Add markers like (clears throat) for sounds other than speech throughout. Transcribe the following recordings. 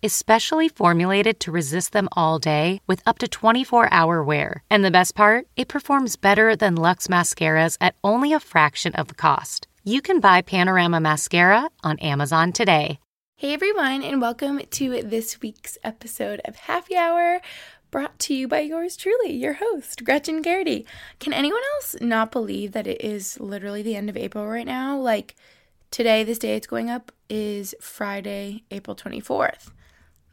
is specially formulated to resist them all day with up to 24 hour wear. And the best part, it performs better than Luxe mascaras at only a fraction of the cost. You can buy Panorama Mascara on Amazon today. Hey everyone, and welcome to this week's episode of Happy Hour, brought to you by yours truly, your host, Gretchen Garrity. Can anyone else not believe that it is literally the end of April right now? Like today, this day it's going up is Friday, April 24th.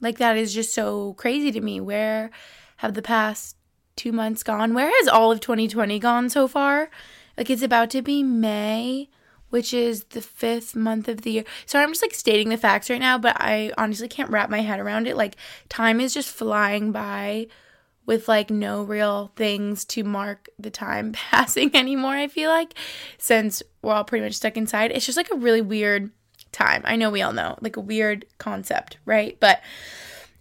Like, that is just so crazy to me. Where have the past two months gone? Where has all of 2020 gone so far? Like, it's about to be May, which is the fifth month of the year. So I'm just like stating the facts right now, but I honestly can't wrap my head around it. Like, time is just flying by with like no real things to mark the time (laughs) passing anymore, I feel like, since we're all pretty much stuck inside. It's just like a really weird time. I know we all know, like a weird concept, right? But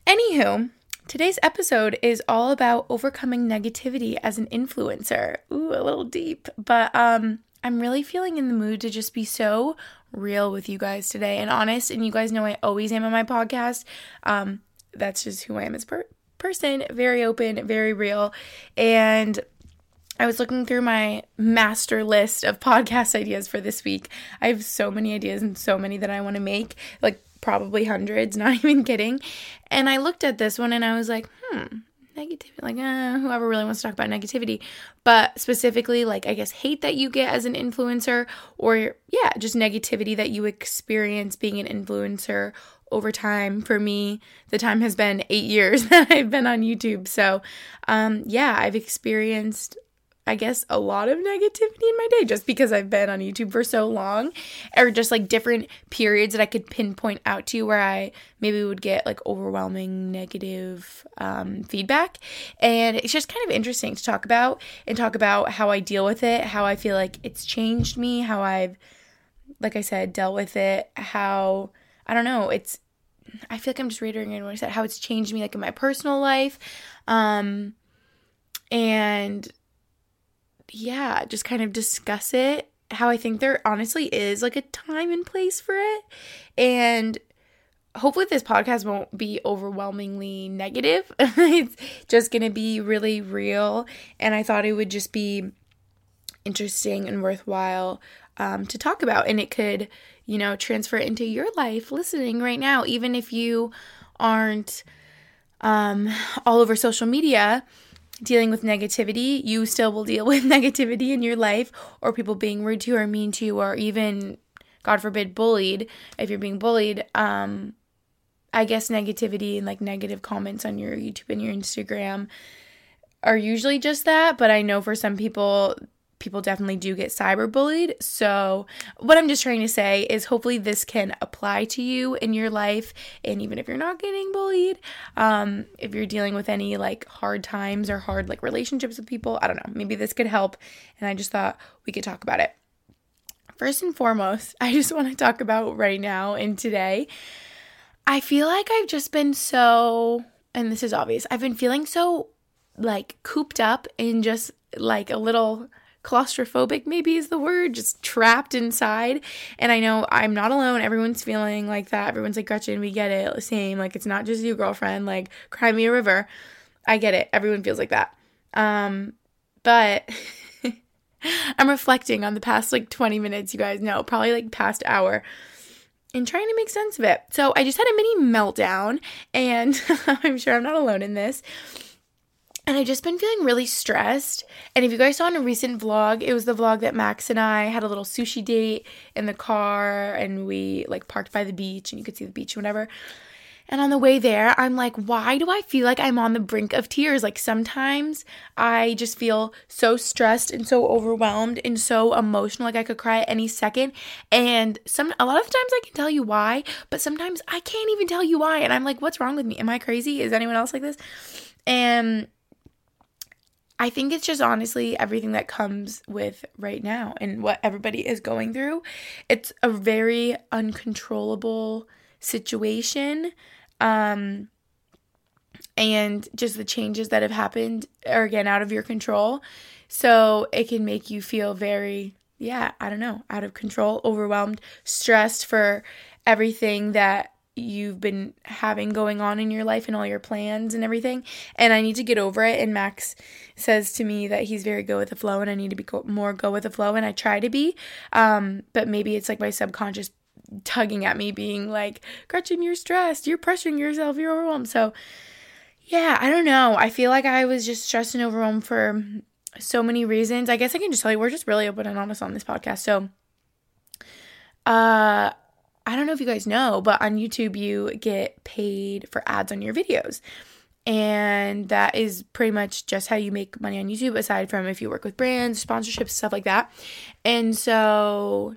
anywho, today's episode is all about overcoming negativity as an influencer. Ooh, a little deep, but um I'm really feeling in the mood to just be so real with you guys today and honest. And you guys know I always am on my podcast. Um, that's just who I am as per person. Very open, very real, and I was looking through my master list of podcast (laughs) ideas for this week. I have so many ideas and so many that I want to make, like probably hundreds, (laughs) not even kidding. And I looked at this one and I was like, hmm, negativity, like, uh, whoever really wants to talk about negativity. But specifically, like, I guess hate that you get as an influencer, or yeah, just negativity that you experience being an influencer over time. For me, the time has been eight years (laughs) that I've been on YouTube. So, um, yeah, I've experienced I guess, a lot of negativity in my day just because I've been on YouTube for so long, or just like different periods that I could pinpoint out to where I maybe would get like overwhelming negative um, feedback. And it's just kind of interesting to talk about and talk about how I deal with it, how I feel like it's changed me, how I've, like I said, dealt with it, how, I don't know, it's, I feel like I'm just reiterating what I said, how it's changed me like in my personal life. Um, and yeah, just kind of discuss it. How I think there honestly is like a time and place for it. And hopefully this podcast won't be overwhelmingly negative. (laughs) it's just going to be really real. And I thought it would just be interesting and worthwhile um, to talk about. And it could, you know, transfer into your life listening right now, even if you aren't um, all over social media dealing with negativity, you still will deal (laughs) with negativity in your life or people being rude to you or mean to you or even God forbid bullied. If you're being bullied, um I guess negativity and like negative comments on your YouTube and your Instagram are usually just that, but I know for some people people definitely do get cyberbullied. So, what I'm just trying to say is hopefully this can apply to you in your life. And even if you're not getting bullied, um, if you're dealing with any like hard times or hard like relationships with people, I don't know, maybe this could help. And I just thought we could talk about it. First and foremost, (laughs) I just want to talk about right now and today. I feel like I've just been so, and this is obvious, I've been feeling so like cooped up in just like a little claustrophobic maybe is the word just trapped inside. And i know i'm not alone. Everyone's feeling like that. Everyone's like gretchen we get it. Same. Like it's not just you girlfriend. Like cry me a river. I get it. Everyone feels like that. Um but (laughs) i'm reflecting on the past like 20 minutes you guys. Know probably like past hour and trying to make sense of it. So i just had a mini meltdown and (laughs) i'm sure i'm not alone in this and I've just been feeling really stressed. And if you guys saw in a recent vlog, it was the vlog that Max and I had a little sushi date in the car and we like parked by the beach and you could see the beach and whatever. And on the way there, I'm like, why do I feel like I'm on the brink of tears? Like sometimes I just feel so stressed and so overwhelmed and so emotional, like I could cry at any second. And some a lot of times I can tell you why, but sometimes I can't even tell you why. And I'm like, what's wrong with me? Am I crazy? Is anyone else like this? And I think it's just honestly everything that comes with right now and what everybody is going through. It's a very uncontrollable situation um, and just the changes that have happened are again out of your control. So it can make you feel very, yeah, I don't know, out of control, overwhelmed, stressed for everything that you've been having going on in your life and all your plans and everything. And I need to get over it. And Max says to me that he's very go with the flow and I need to be go- more go with the flow. And I try to be. Um, but maybe it's like my subconscious tugging at me, being like, Gretchen, you're stressed, you're pressuring yourself, you're overwhelmed. So, yeah, I don't know. I feel like I was just stressed and overwhelmed for so many reasons. I guess I can just tell you, we're just really open and honest on this podcast. So, uh, I don't know if you guys know, but on YouTube, you get paid for ads on your videos. And that is pretty much just how you make money on YouTube, aside from if you work with brands, sponsorships, stuff like that. And so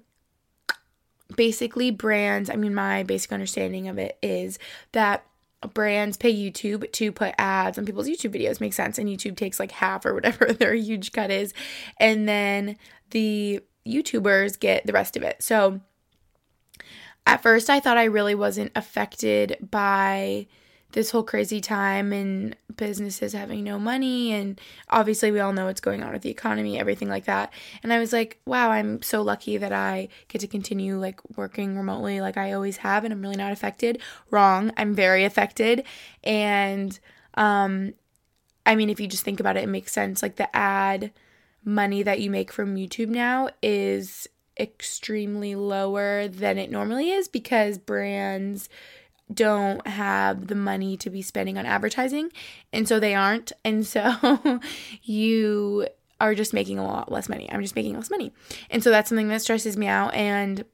basically brands, I mean my basic understanding of it is that brands pay YouTube to put ads on people's YouTube videos. Makes sense. And YouTube takes like half or whatever (laughs) their huge cut is. And then the YouTubers get the rest of it. So at first I thought I really wasn't affected by this whole crazy time and businesses having no money. And obviously we all know what's going on with the economy everything like that. And i was like wow i'm so lucky that i get to continue like working remotely like i always have and i'm really not affected. Wrong. I'm very affected. And um i mean if you just think about it it makes sense. Like the ad money that you make from youtube now is extremely lower than it normally is because brands don't have the money to be spending on advertising and so they aren't. (laughs) And so you are just making a lot less money. I'm just making less money. And so that's something that stresses me out and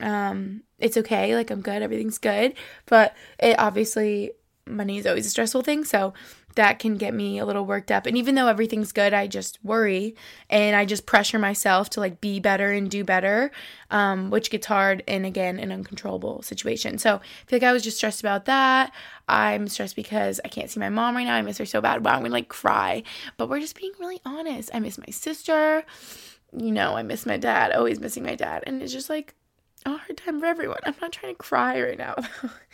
um it's okay. Like i'm good. Everything's good. But it obviously money is always a stressful thing. So that can get me a little worked up. And even though everything's good, I just worry and I just pressure myself to like be better and do better, um, which gets hard and again, an uncontrollable situation. So I feel like I was just stressed about that. I'm stressed because I can't see my mom right now. I miss her so bad. Wow, I'm gonna like cry. But we're just being really honest. I miss my sister. You know, I miss my dad, always missing my dad. And it's just like a hard time for everyone. I'm not trying to cry right now.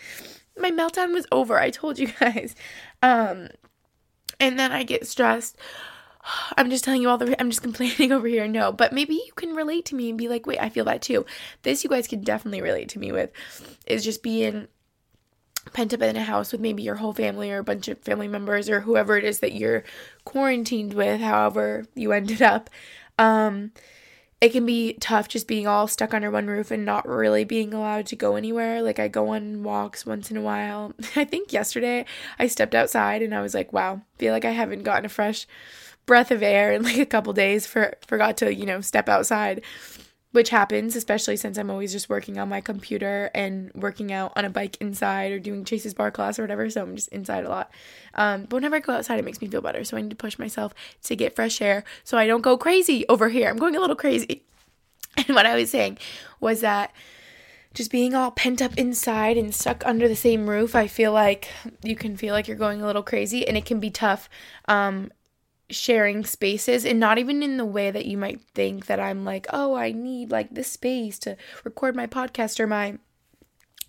(laughs) my meltdown was over. I told you guys. Um, and then I get stressed. (sighs) I'm just telling you all the I'm just (laughs) complaining over here. No, but maybe you can relate to me and be like, "Wait, I feel that too." This you guys can definitely relate to me with is just being pent up in a house with maybe your whole family or a bunch of family members or whoever it is that you're quarantined with, however you ended up. Um it can be tough just being all stuck under one roof and not really being allowed to go anywhere. Like I go on walks once in a while. (laughs) I think yesterday I stepped outside and I was like, wow, feel like I haven't gotten a fresh breath of air in like a couple days for forgot to, you know, step outside which happens, especially since I'm always just working on my computer and working out on a bike inside or doing Chase's bar class or whatever. So I'm just inside a lot. Um, but whenever I go outside, it makes me feel better. So I need to push myself to get fresh air so I don't go crazy over here. I'm going a little crazy. (laughs) And what I was saying was that just being all pent up inside and stuck under the same roof, I feel like you can feel like you're going a little crazy and it can be tough. Um, sharing spaces and not even in the way that you might think that I'm like, oh, I need like this space to record my podcast or my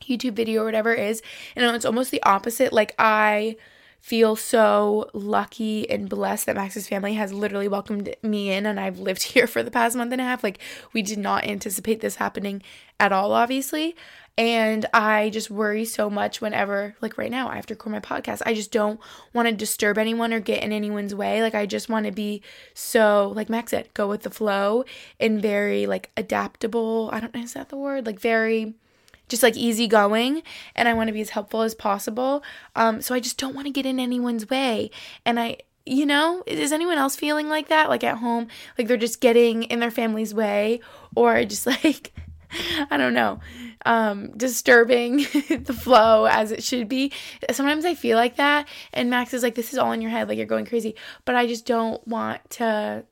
YouTube video or whatever is. And it's almost the opposite. Like, I feel so lucky and blessed that Max's family has literally welcomed me in and I've lived (laughs) here for the past month and a half. Like, we did not anticipate this happening at all, obviously. And I just worry so much whenever, like right now, I have to record my podcast. I just don't want to disturb anyone or get in anyone's way. Like, I just want to be so, like Max said, go with the flow and very, like, adaptable. I don't know, is that the word? Like, very just like easygoing and I want to be as helpful as possible. Um, so I just don't want to get in anyone's way. And I, you know, is anyone else feeling like that? Like at home, like they're just getting in their family's way or just (laughs) like I don't know, um, disturbing (laughs) the flow as it should be. Sometimes I feel like that, and Max is like, "This is all in your head, like you're going crazy." But I just don't want to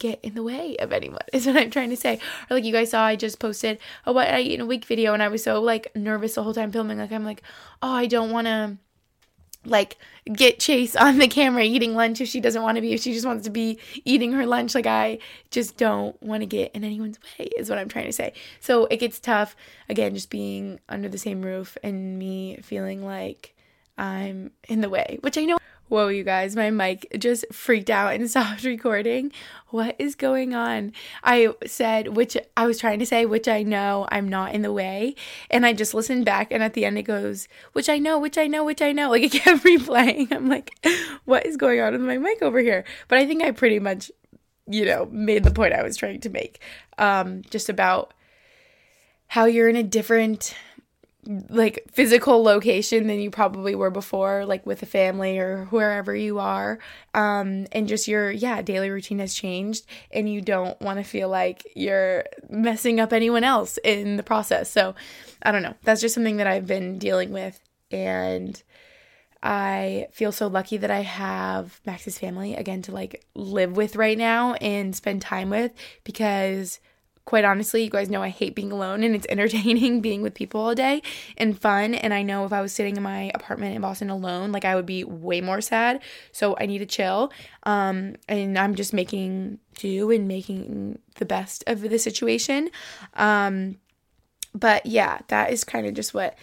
get in the way of anyone (laughs) is what I'm trying to say. Or like you guys saw, I just posted a what I eat in a week video, and I was so like nervous the whole time filming. Like I'm like, oh, I don't want to like get Chase on the camera eating lunch if she doesn't want to be, if she just wants to be eating her lunch. Like, I just don't want to get in anyone's way, is what I'm trying to say. So it gets tough, again, just being under the same roof and me feeling like I'm in the way, which I know Whoa, you guys, my mic just freaked out and (laughs) stopped recording. What is going on? I said, which I was trying to say, which I know I'm not in the way. And I just listened back, and at the end it goes, which I know, which I know, which I know. Like it (laughs) kept replaying. I'm like, what is going on with my mic over here? But I think I pretty much, you know, made the point I was trying to make um, just about how you're in a different like physical location than you probably were before like with a family or wherever you are. Um and just your yeah daily routine has changed and you don't want to feel like you're messing up anyone else in the process. So i don't know. That's just something that i've been dealing with and I feel so lucky that I have Max's family again to like live with right now and spend time with because quite honestly, you guys know I hate being alone and it's (laughs) entertaining being with people all day and fun. And I know if I was sitting in my apartment in Boston alone, like I would be way more sad. So I need to chill. Um, and I'm just making do and making the best of the situation. Um, but yeah, that is kind of just what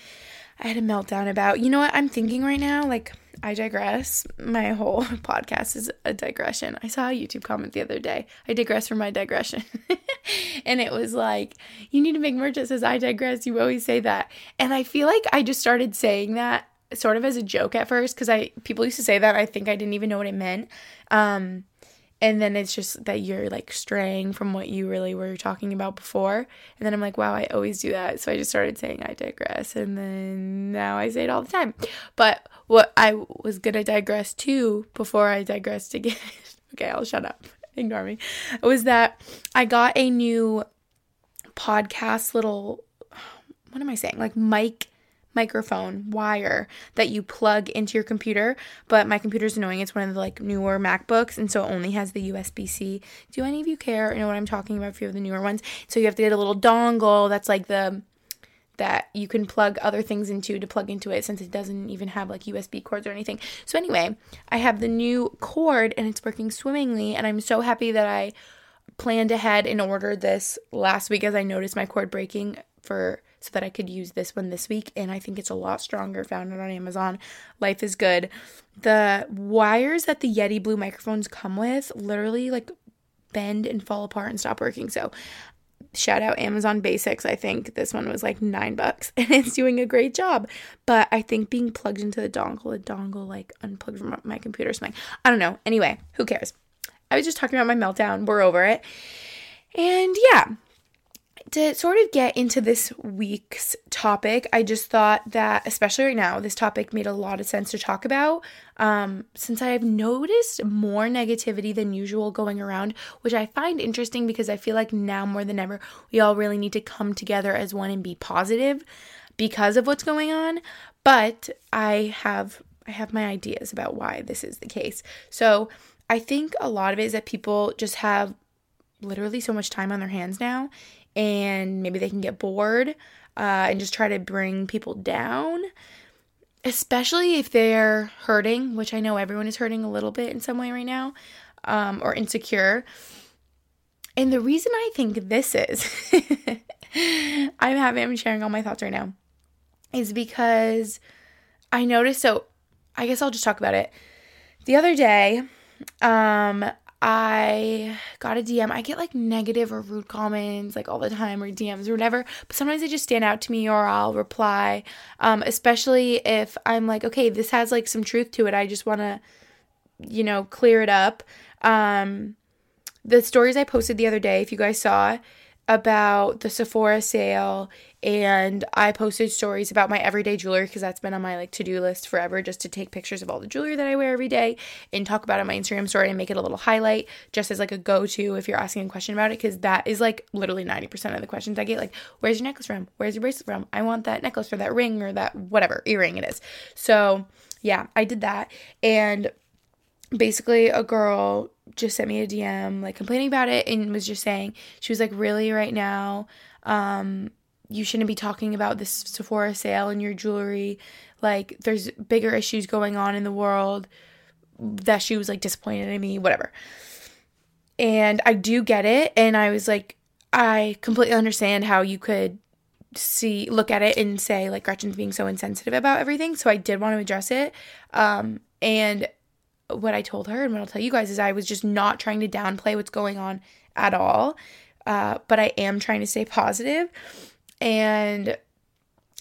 I had a meltdown about. You know what I'm thinking right now? Like, I digress. My whole (laughs) podcast is a digression. I saw a YouTube comment the other day. I digress from my digression. (laughs) and it was like, you need to make merch that says I digress. You always say that. And I feel like I just started saying that sort of as a joke at first because I people used to say that. I think I didn't even know what it meant. Um, and then it's just that you're like straying from what you really were talking about before. And then i'm like wow i always do that. So i just started saying i digress. And then now i say it all the time. But what i was gonna digress to before i digressed again (laughs) okay i'll shut up. Ignore me. Was that i got a new podcast little what am i saying? Like mic microphone wire that you plug into your computer. But my computer's annoying. It's one of the like newer MacBooks, and so it only has the USB C. Do any of you care? You know what I'm talking about? A few of the newer ones. So you have to get a little dongle that's like the that you can plug other things into to plug into it since it doesn't even have like USB cords or anything. So anyway, I have the new cord and it's working swimmingly and I'm so happy that I planned ahead and ordered this last week as I noticed my cord breaking for so that I could use this one this week. And I think it's a lot stronger. Found it on Amazon. Life is good. The wires that the Yeti Blue microphones come with literally like bend and fall apart and stop working. So shout out Amazon Basics. I think this one was like nine bucks (laughs) and it's doing a great job. But I think being plugged into the dongle, the dongle like unplugged from my computer or something. I don't know. Anyway, who cares? I was just talking about my meltdown. We're over it. And yeah, to sort of get into this week's topic, I just thought that, especially right now, this topic made a lot of sense to talk about. Um, since I have noticed more negativity than usual going around, which I find interesting because I feel like now more than ever, we all really need to come together as one and be positive because of what's going on. But I have I have my ideas about why this is the case. So I think a lot of it is that people just have literally so much time on their hands now and maybe they can get bored uh, and just try to bring people down, especially if they're hurting, which I know everyone is hurting a little bit in some way right now, um, or insecure. And the reason I think this is, (laughs) I'm having, I'm sharing all my thoughts right now, is because I noticed. So I guess I'll just talk about it. The other day, um, I got a DM. I get like negative or rude comments like all the time or DMs or whatever, but sometimes they just stand out to me or I'll reply. Um, especially if I'm like, okay, this has like some truth to it. I just want to, you know, clear it up. Um, the stories I posted the other day, if you guys saw, about the Sephora sale and I posted stories about my everyday jewelry because that's been on my like to-do list forever just to take pictures of all the jewelry that I wear every day and talk about it on my Instagram story and make it a little highlight just as like a go-to if you're asking a question about it because that is like literally 90% of the questions I get like where's your necklace from? Where's your bracelet from? I want that necklace or that ring or that whatever earring it is. So, yeah, I did that and basically a girl just sent me a DM like complaining about it and was just saying she was like really right now um you shouldn't be talking about this Sephora sale and your jewelry like there's bigger issues going on in the world that she was like disappointed in me whatever and I do get it and I was like I completely understand how you could see look at it and say like Gretchen's being so insensitive about everything so I did want to address it um and what I told her and what I'll tell you guys is I was just not trying to downplay what's going on at all. Uh, but I am trying to stay positive. And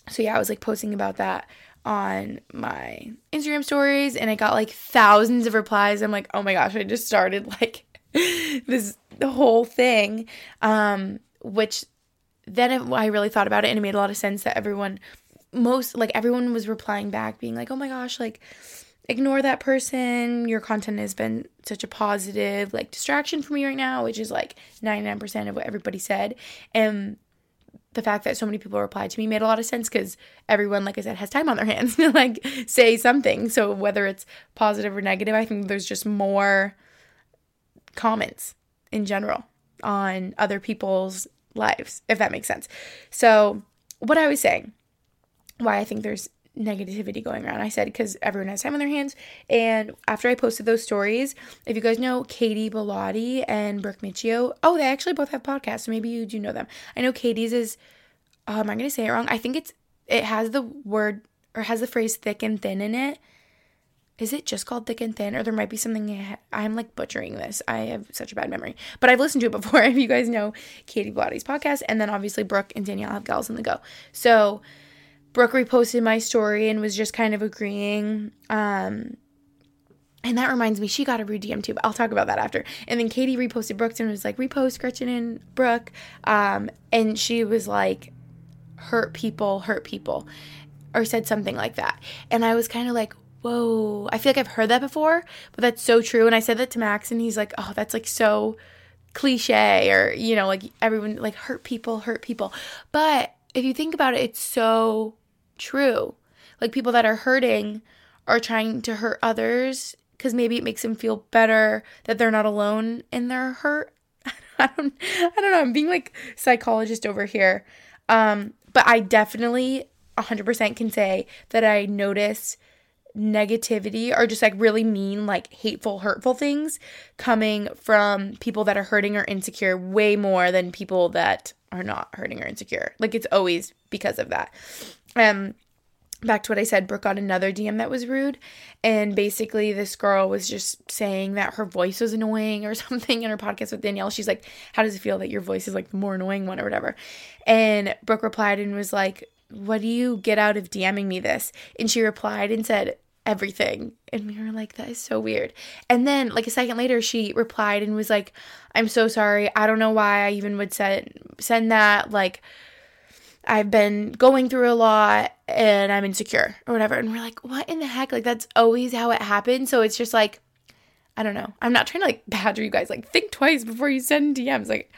so, yeah, I was like posting about that on my Instagram stories and I got like thousands of replies. I'm like, oh my gosh, I just started (laughs) like this whole thing. Um, which then I really thought about it and it made a lot of sense that everyone, most like everyone was replying back, being like, oh my gosh, like, ignore that person. Your content has been such a positive like distraction for me right now, which is like 99% of what everybody said. And the fact that so many people replied to me made a lot of sense because everyone, like I said, has time on their (laughs) hands to like say something. So whether it's positive or negative, I think there's just more comments in general on other people's lives, if that makes sense. So what I was saying, why I think there's negativity going around. I said because everyone has time on their hands. And after I posted those stories, if you guys know Katie Bellotti and Brooke Miccio, oh, they actually both have podcasts. So maybe you do know them. I know Katie's is, um, am I'm going to say it wrong. I think it's, it has the word or has the phrase thick and thin in it. Is it just called Thick and Thin? Or there might be something, I'm like butchering this. I have such a bad memory. But I've listened to it before, (laughs) if you guys know Katie Bellotti's podcast. And then obviously Brooke and Danielle have Gals on the Go. So, Brooke reposted my story and was just kind of agreeing. Um, and that reminds me, she got a rude DM too, but I'll talk about that after. And then Katie reposted Brooks and was like, repost Gretchen and Brooke. Um, and she was like, hurt people, hurt people, or said something like that. And I was kind of like, whoa, I feel like I've heard that before, but that's so true. And I said that to Max, and he's like, oh, that's like so cliche, or, you know, like everyone, like hurt people, hurt people. But if you think about it, it's so true. Like people that are hurting are trying to hurt others because maybe it makes them feel better that they're not alone in their hurt. (laughs) I don't I don't know. I'm being like psychologist over here. Um, but I definitely 100% can say that I notice negativity or just like really mean, like hateful, hurtful things coming from people that are hurting or insecure way more than people that are not hurting or insecure. Like it's always because of that. Um, back to what I said, Brooke got another DM that was rude. And basically, this girl was just saying that her voice was annoying or (laughs) something in her podcast with Danielle. She's like, How does it feel that your voice is like the more annoying one or whatever? And Brooke replied and was like, What do you get out of DMing me this? And she replied and said, Everything. And we were like, That is so weird. And then, like a second later, she replied and was like, I'm so sorry. I don't know why I even would send, send that. Like, I've been going through a lot and I'm insecure or whatever. And we're like, what in the heck? Like, that's always how it happens. So it's just like, I don't know. I'm not trying to like (laughs) badger you guys. Like, think twice before you send DMs. Like,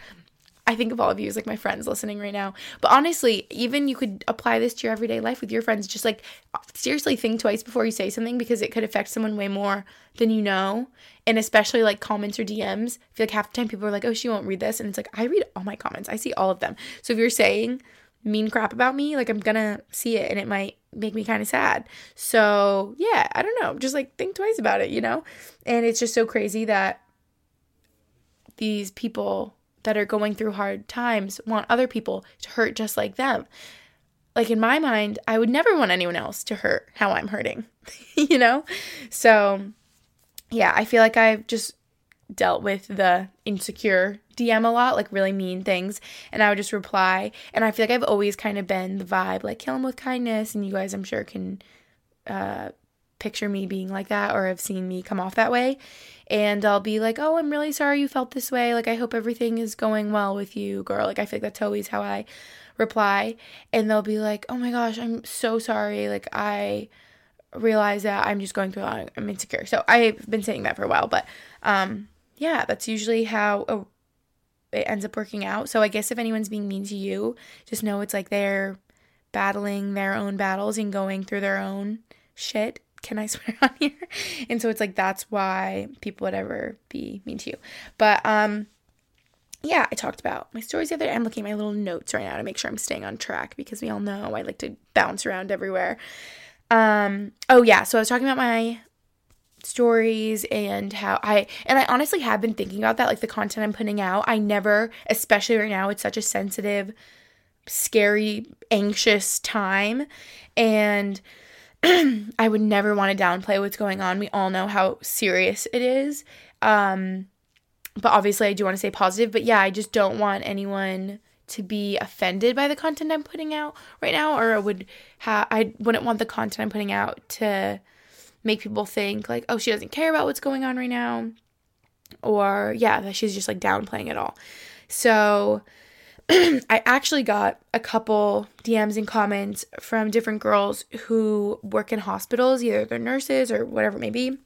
I think of all of you as like my friends listening right now. But honestly, even you could apply this to your everyday life with your friends. Just like seriously think twice before you say something because it could affect someone way more than you know. And especially like comments or DMs. I feel like half the time people are like, oh, she won't read this. And it's like, I read all my comments, I see all of them. So if you're saying, mean crap about me, like I'm gonna see it and it might make me kind of sad. So, yeah, I don't know. Just like think twice about it, you know? And it's just so crazy that these people that are going through hard times want other people to hurt just like them. Like in my mind, I would never want anyone else to hurt how I'm hurting, (laughs) you know? So, yeah, I feel like I've just dealt with the insecure DM a lot, like really mean things, and I would just reply. And I feel like I've always kind of been the vibe, like kill him with kindness. And you guys, I'm sure, can uh, picture me being like that or have seen me come off that way. And I'll be like, oh, I'm really sorry you felt this way. Like, I hope everything is going well with you, girl. Like, I think that's always how I reply. And they'll be like, oh my gosh, I'm so sorry. Like, I realize that I'm just going through a lot. I'm insecure. So I've been saying that for a while. But um, yeah, that's usually how a, it ends up working out. So I guess if anyone's being mean to you, just know it's like they're battling their own battles and going through their own shit can I (laughs) swear on here? And so it's like that's why people would ever be mean to you. But um yeah, I talked about my stories the other day. I'm looking at my little notes right now to make sure I'm staying on track because we all know I like to bounce around everywhere. Um oh yeah, so I was talking about my stories and how I and I honestly have been thinking about that like the content I'm putting out. I never, especially right now, it's such a sensitive, scary, anxious time and (clears throat) I would never want to downplay what's going on. We all know how serious it is. Um, but obviously, I do want to stay positive. But yeah, I just don't want anyone to be offended by the content I'm putting out right now, or I would have I wouldn't want the content I'm putting out to make people think like, oh, she doesn't care about what's going on right now, or yeah, that she's just like downplaying it all. So (clears throat) I actually got a couple DMs and comments from different girls who work in hospitals, either they're nurses or whatever it may be.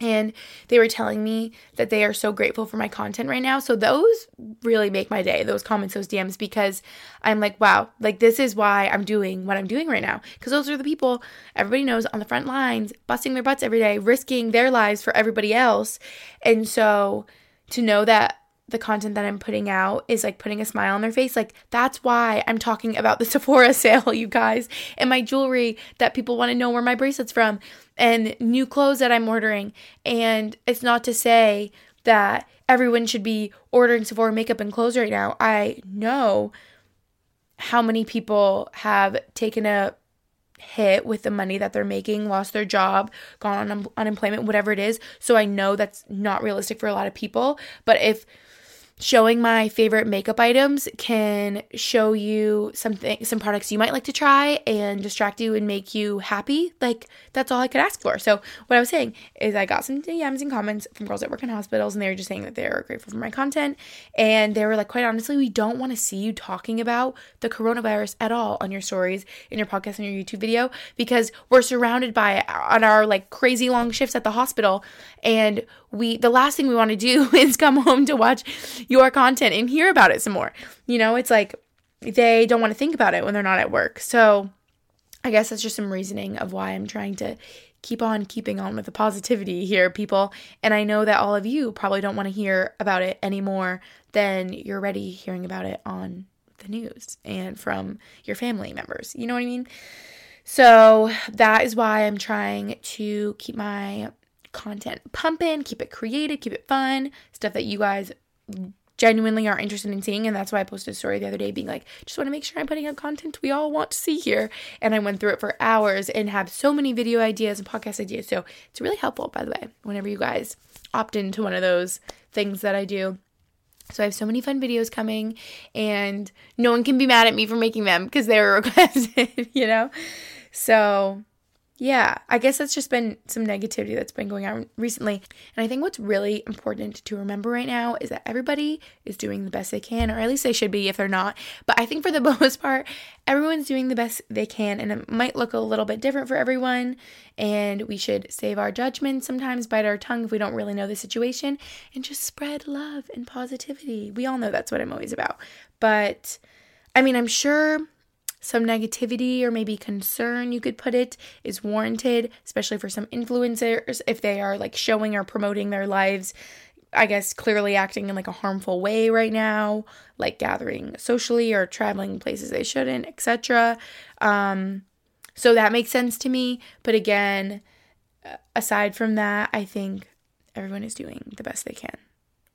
And they were telling me that they are so grateful for my content right now. So those really make my day, those comments, those DMs, because I'm like, wow, like this is why I'm doing what I'm doing right now. Because those are the people everybody knows on the front lines, busting their butts every day, risking their lives for everybody else. And so to know that the content that I'm putting out is like putting a smile on their face. Like that's why I'm talking about the (laughs) Sephora sale, you guys, and my jewelry that people want to know where my bracelets from and new clothes that I'm ordering. And it's not to say that everyone should be ordering Sephora makeup and clothes right now. I know how many people have taken a hit with the money that they're making, lost their job, gone on un- unemployment, whatever it is. So I know that's not realistic for a lot of people. But if showing my favorite makeup items can show you something some products you might like to try and distract you and make you happy. Like that's all i could ask for. So what i was saying is i got some dms and comments from girls that work in hospitals and they were just saying that they were grateful for my content. And they were like quite honestly we don't want to see you talking about the coronavirus at all on your stories in your podcast and your youtube video because we're surrounded by it on our like crazy long shifts at the hospital and we the last thing we want to do (laughs) is come home to watch your content and hear about it some more. You know, it's like they don't want to think about it when they're not at work. So I guess that's just some reasoning of why I'm trying to keep on keeping on with the positivity here, people. And I know that all of you probably don't want to hear about it anymore than you're ready hearing about it on the news and from your family members. You know what I mean? So that is why I'm trying to keep my content pumping, keep it creative, keep it fun, stuff that you guys genuinely are interested in seeing. And that's why I posted a story the other day being like, just want to make sure I'm putting out content we all want to see here. And I went through it for hours and have so many video ideas and podcast ideas. So it's really helpful, by the way, whenever you guys opt into one of those things that I do. So I have so many fun videos coming, and no one can be mad at me for making them because they were (laughs) requested, you know? So yeah, I guess that's just been some negativity that's been going on recently. And I think what's really important to remember right now is that everybody is doing the best they can, or at least they should be if they're not. But I think for the (laughs) most part, everyone's doing the best they can, and it might look a little bit different for everyone. And we should save our judgment, sometimes bite our tongue if we don't really know the situation, and just spread love and positivity. We all know that's what I'm always about. But I mean, I'm sure some negativity or maybe concern, you could put it, is warranted, especially for some influencers if they are like showing or promoting their lives. I guess clearly acting in like a harmful way right now, like gathering socially or traveling places they shouldn't, etc. Um, so that makes sense to me. But again, aside from that, I think everyone is doing the best they can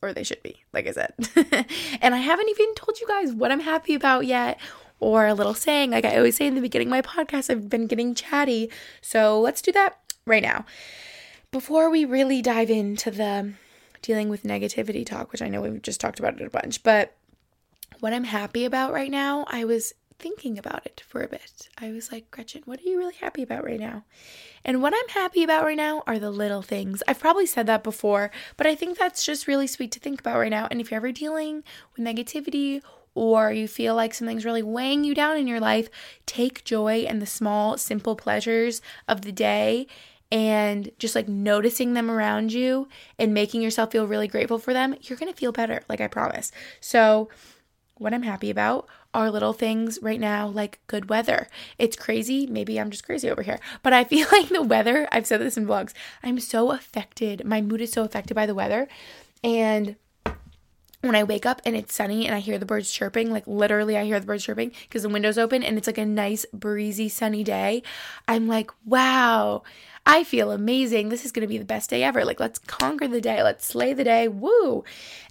or they should be, like I said. (laughs) and I haven't even told you guys what I'm happy about yet or a little saying. Like I always say in the beginning of my podcast, I've been getting chatty. So let's do that right now. Before we really dive into the dealing with negativity talk, which I know we've just talked about it a bunch, but what I'm happy about right now, I was thinking about it for a bit. I was like, Gretchen, what are you really happy about right now? And what I'm happy about right now are the little things. I've probably said that before, but I think that's just really sweet to think about right now. And if you're ever dealing with negativity or you feel like something's really weighing you down in your life, take joy in the small, simple pleasures of the day and just like noticing them around you and making yourself feel really grateful for them, you're gonna feel better, like I promise. So, what I'm happy about are little things right now, like good weather. It's crazy. Maybe I'm just crazy over here, but I feel (laughs) like the weather, I've said this in vlogs, I'm so affected. My mood is so affected by the weather. And when I wake up and it's sunny and I hear the birds chirping, like literally I hear the birds chirping because the window's open and it's like a nice, breezy, sunny day, I'm like, wow, I feel amazing. This is going to be the best day ever. Like, let's conquer the day. Let's slay the day. Woo.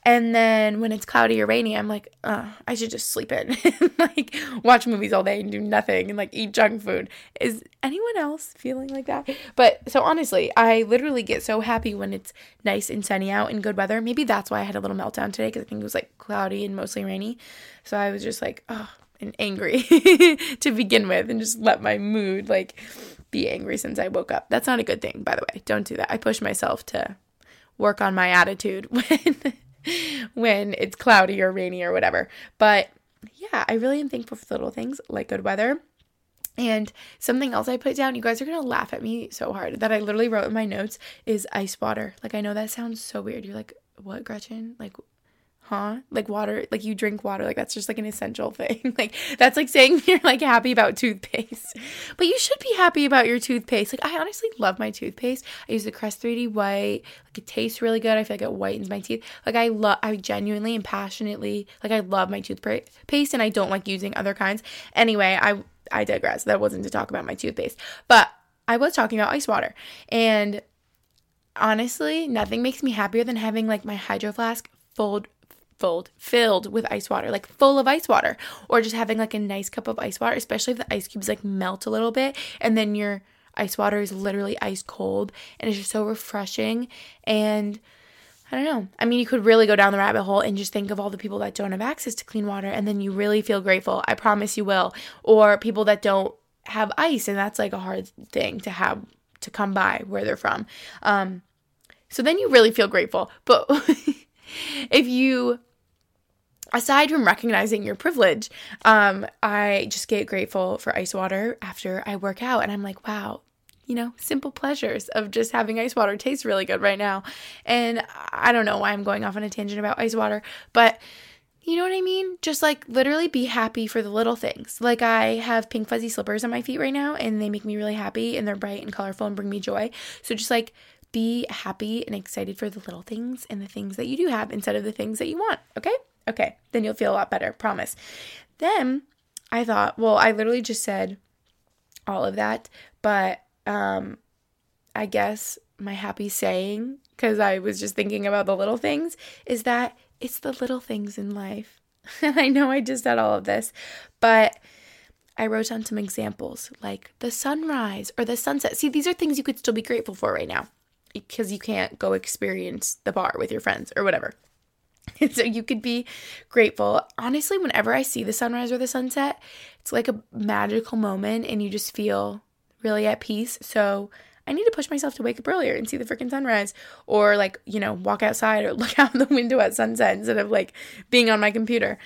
And then when it's cloudy or rainy, I'm like, uh, I should just sleep in (laughs) like watch movies all day and do nothing and like eat junk food. Is anyone else feeling like that? But so honestly, I literally get so happy when it's nice and sunny out and good weather. Maybe that's why I had a little meltdown today because I think it was like cloudy and mostly rainy. So I was just like, oh, and angry (laughs) to begin with and just let my mood like be angry since I woke up. That's not a good thing, by the way. Don't do that. I push myself to work on my attitude (laughs) when when it's cloudy or rainy or whatever. But yeah, I really am thankful for little things like good weather. And something else I put down, you guys are gonna laugh at me so hard that I literally wrote in my notes is ice water. Like I know that sounds so weird. You're like, what, Gretchen? Like huh? Like water, like you drink water, like that's just like an essential (laughs) thing. like that's like saying (laughs) you're like happy about toothpaste. (laughs) But you should be happy about your toothpaste. Like I honestly love my toothpaste. I use the Crest 3D white. Like it tastes really good. I feel like it whitens my teeth. Like I love I genuinely and passionately like I love my toothpaste and I don't like using other kinds. Anyway, I I digress. That wasn't to talk about my toothpaste. But I was talking about ice water. And honestly, nothing makes me happier than having like my hydro flask full filled filled with ice water, like full of ice water, or just having like a nice cup of ice water, especially if the ice cubes like melt a little bit and then your ice water is literally ice cold and it's just so refreshing and I don't know. I mean, you could really go down the rabbit hole and just think of all the people that don't have access to clean water and then you really feel grateful. I promise you will. Or people that don't have ice and that's like a hard thing to have to come by where they're from. Um so then you really feel grateful. But (laughs) if you aside from recognizing your privilege, um, I just get grateful for ice water after I work out. And I'm like, wow, you know, simple pleasures of just having ice water tastes really good right now. And I don't know why I'm going off on a tangent about ice water, but you know what I mean? Just like literally be happy for the little things. Like I have pink fuzzy slippers on my feet right now and they make me really happy and they're bright and colorful and bring me joy. So just like be happy and excited for the little things and the things that you do have instead of the things that you want, okay? Okay, then you'll feel a lot better, promise. Then I thought, well, I literally just said all of that, but um I guess my happy saying cuz I was just thinking about the little things is that it's the little things in life. (laughs) And I know I just said all of this, but I wrote down some examples like the sunrise or the sunset. See, these are things you could still be grateful for right now because you can't go experience the bar with your friends or whatever. (laughs) And so you could be grateful. Honestly, whenever I see the sunrise or the sunset, it's like a magical moment and you just feel really at peace. So I need to push myself to wake up earlier and see the freaking sunrise or like, you know, walk outside or (laughs) look out the window at sunset instead of like being on my computer.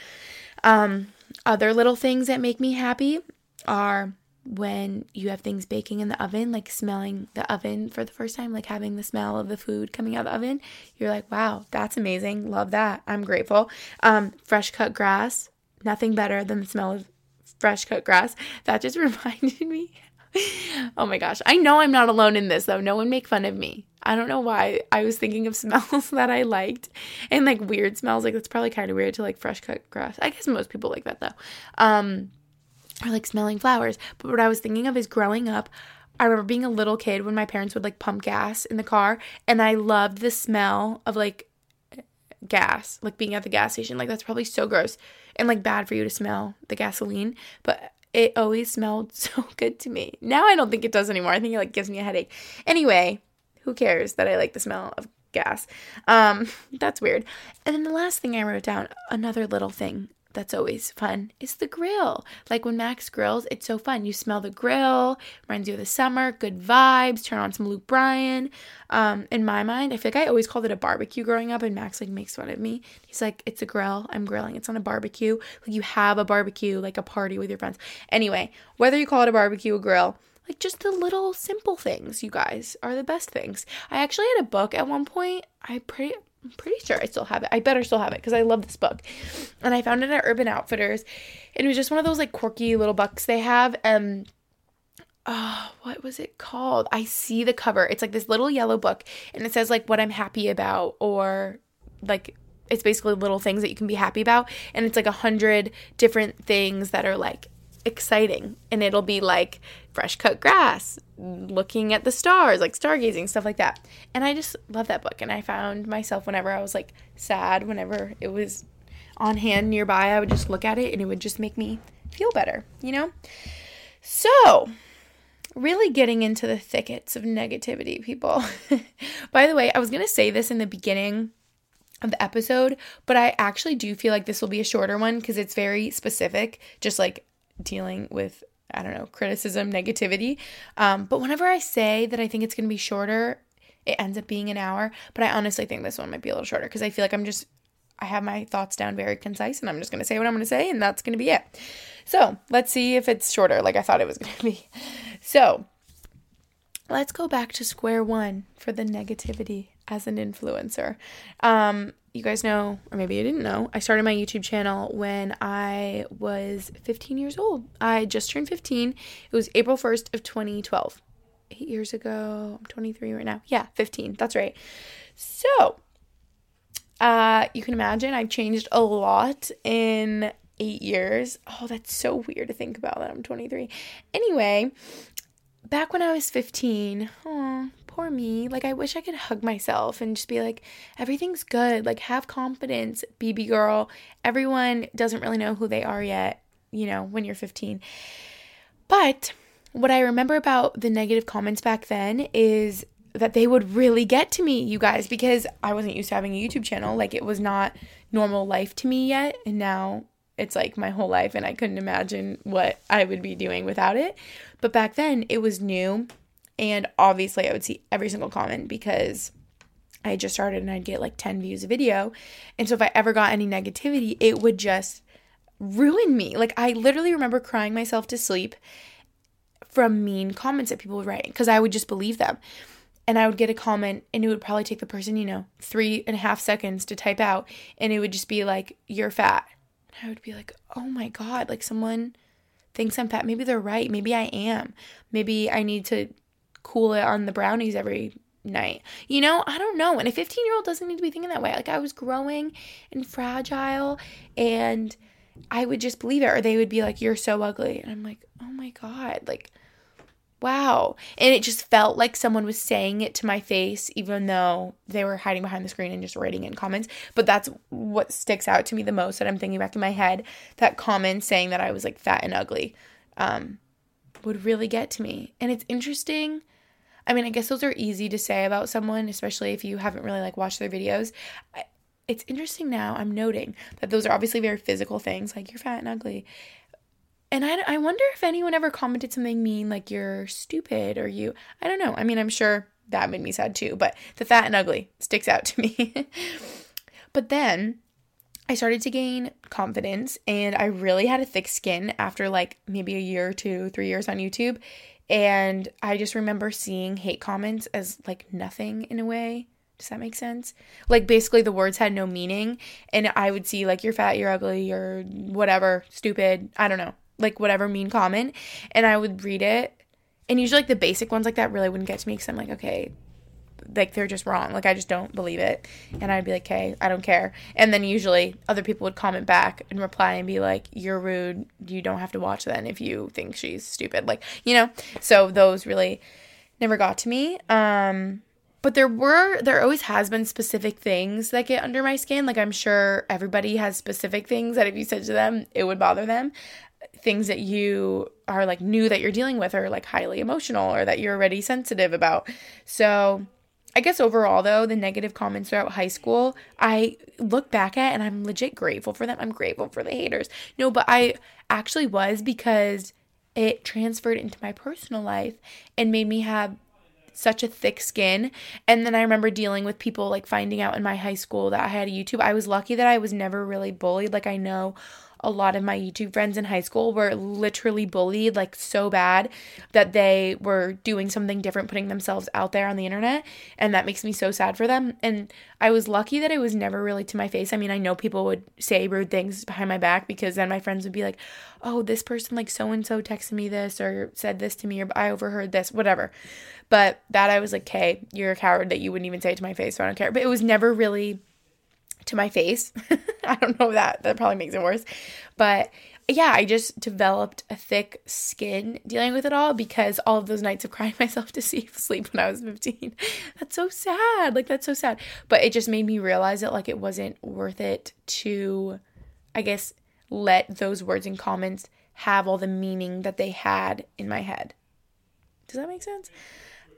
Um, other little things that make me happy are when you have things baking in the oven, like smelling the oven for the first time, like having the smell of the food coming out of the oven, you're like, wow, that's amazing. Love that. I'm grateful. Um, fresh cut grass, nothing better than the smell of fresh cut grass. That just (laughs) reminded me. oh my gosh. I know I'm not alone in this though. No one make fun of me. I don't know why I was thinking of (laughs) smells that I liked and like weird smells. Like that's probably kind of weird to like fresh cut grass. I guess most people like that though. Um, or like smelling flowers. But what I was thinking of is growing up, I remember being a little kid when my parents would like pump gas in the car, and I loved the smell of like gas, like being at the gas station. Like that's probably so gross and like bad for you to smell the gasoline, but it always smelled (laughs) so good to me. Now I don't think it does anymore. I think it like gives me a headache. Anyway, who cares that I like the smell of gas? Um, (laughs) that's weird. And then the last thing I wrote down, another little thing that's always fun is the grill. Like when Max grills, it's so fun. You smell the grill, reminds you of the summer, good vibes, turn on some Luke Bryan. Um, in my mind, I feel like I always called it a barbecue growing up, and Max like makes fun of me. He's like, it's a grill. I'm grilling. It's on a barbecue. Like you have a barbecue, like a party with your friends. Anyway, whether you call it a barbecue or grill, like just the little simple things, you guys, are the best things. I actually had a book at one point. I pretty I'm pretty sure I still have it. I better still have it because I love this book. And I found it at Urban Outfitters. And it was just one of those like quirky little books they have. And oh, what was it called? I see the cover. It's like this little yellow book and it says like what I'm happy about or like it's basically little things that you can be happy about. And it's like a hundred different things that are like exciting. And it'll be like fresh cut grass looking at the stars like stargazing stuff like that. And i just love that book. And i found myself whenever i was like sad whenever it was on hand nearby i would just look at it and it would just make me feel better you know? So really getting into the thickets of negativity people. (laughs) By the way i was going to say this in the beginning of the episode, but I actually do feel like this will be a shorter one because it's very specific, just like dealing with I don't know, criticism, negativity. Um, but whenever I say that I think it's going to be shorter, it ends up being an hour. But I honestly think this one might be a little shorter because I feel like I'm just, I have my thoughts down very concise and I'm just going to say what I'm going to say and that's going to be it. So let's see if it's shorter like I thought it was going to be. So let's go back to square one for the negativity as an influencer. Um, you guys know, or maybe you didn't know, I started my YouTube channel when I was 15 years old. I just turned 15. It was April 1st of 2012. Eight years ago. I'm 23 right now. Yeah, 15. That's right. So, uh, you can imagine I've changed a lot in eight years. Oh, that's so weird to think about that I'm 23. Anyway, back when I was 15, oh, poor me. Like, I wish I could hug myself and just be like, everything's good. Like, have confidence, BB girl. Everyone doesn't really know who they are yet, you know, when you're 15. But what I remember about the negative comments back then is that they would really get to me, you guys, because I wasn't used to having a YouTube channel. Like, it was not normal life to me yet. And now it's like my whole life, and I couldn't imagine what I would be doing without it. But back then, it was new and obviously, I would see every single comment because I just started and I'd get like 10 views a video. And so if I ever got any negativity, it would just ruin me. Like, I literally remember crying myself to sleep from mean comments that people were writing because I would just believe them. And I would get a comment, and it would probably take the person, you know, three and a half seconds to type out. And it would just be like, You're fat. I would be like, Oh my God, like someone thinks I'm fat. Maybe they're right. Maybe I am. Maybe I need to cool it on the brownies every night. You know, I don't know. And a 15 year old doesn't need to be thinking that way. Like I was growing and fragile and I would just believe it. Or they would be like, You're so ugly. And I'm like, Oh my God. Like, wow. And it just felt like someone was saying it to my face, even though they were hiding behind the screen and just writing in comments. But that's what sticks out to me the most that I'm thinking back in my head. That comment saying that I was like fat and ugly um, would really get to me. And it's interesting I mean, I guess those are easy to say about someone, especially if you haven't really like watched their videos. It's interesting now, I'm noting that those are obviously very physical things, like you're fat and ugly. And I, I wonder if anyone ever commented something mean, like you're stupid or you, I don't know. I mean, I'm sure that made me sad too, but the fat and ugly sticks out to me. (laughs) but then I started to gain confidence and I really had a thick skin after like maybe a year or two, three years on YouTube. And I just remember seeing hate comments as like nothing in a way. Does that make sense? Like basically the words had no meaning and I would see like you're fat, you're ugly, you're whatever, stupid, I don't know, like whatever mean comment and I would read it. And usually like the basic ones like that really wouldn't get to me cuz I'm like, okay, like they're just wrong. Like I just don't believe it. And I'd be like, "Okay, I don't care." And then usually other people would comment back and reply and be like, "You're rude. You don't have to watch then if you think she's stupid." Like, you know. So those really never got to me. Um but there were there always has been specific things that get under my skin. Like I'm sure everybody has specific things that if you said to them, it would bother them. Things that you are like new that you're dealing with are like highly emotional or that you're already sensitive about. So I guess overall though, the negative comments throughout high school, I look back at and I'm legit grateful for them. I'm grateful for the haters. No, but I actually was because it transferred into my personal life and made me have such a thick skin. And then I remember dealing with people like finding out in my high school that I had a YouTube. I was lucky that I was never really bullied. Like I know a lot of my YouTube friends in high school were literally bullied like so bad that they were doing something different, putting themselves out there on the internet. And that makes me so sad for them. And I was lucky that it was never really to my face. I mean, I know people would say rude things behind my back because then my friends would be like, oh, this person, like so and so texted me this or said this to me or I overheard this, whatever. But that I was like, okay, you're a coward that you wouldn't even say it to my face, so I don't care. But it was never really to my face. (laughs) I don't know that that probably makes it worse. But yeah, I just developed a thick skin dealing with it all because all of those nights of crying (laughs) myself to sleep when I was 15. That's so sad. Like that's so sad. But it just made me realize that like it wasn't worth it to I guess let those words and comments have all the meaning that they had in my head. Does that make sense?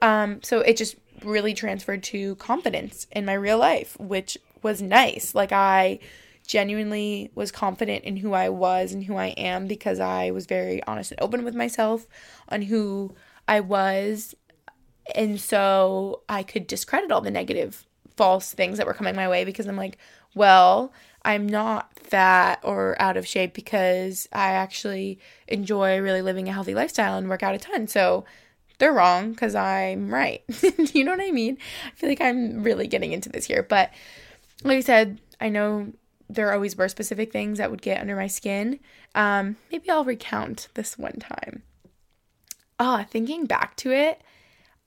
Um so it just really transferred to confidence in my real life, which was nice. Like I genuinely was confident in who I was and who I am because I was very honest and open with myself on who I was. And so I could discredit all the negative, false things that were coming my way because I'm like, well, I'm not fat or out of shape because I actually enjoy really living a healthy lifestyle and work out a ton. So they're wrong because I'm right. (laughs) you know what I mean? I feel like I'm really getting into this here. But like I said, I know there always were specific things that would get under my skin. Um, maybe I'll recount this one time. Ah, thinking back to it,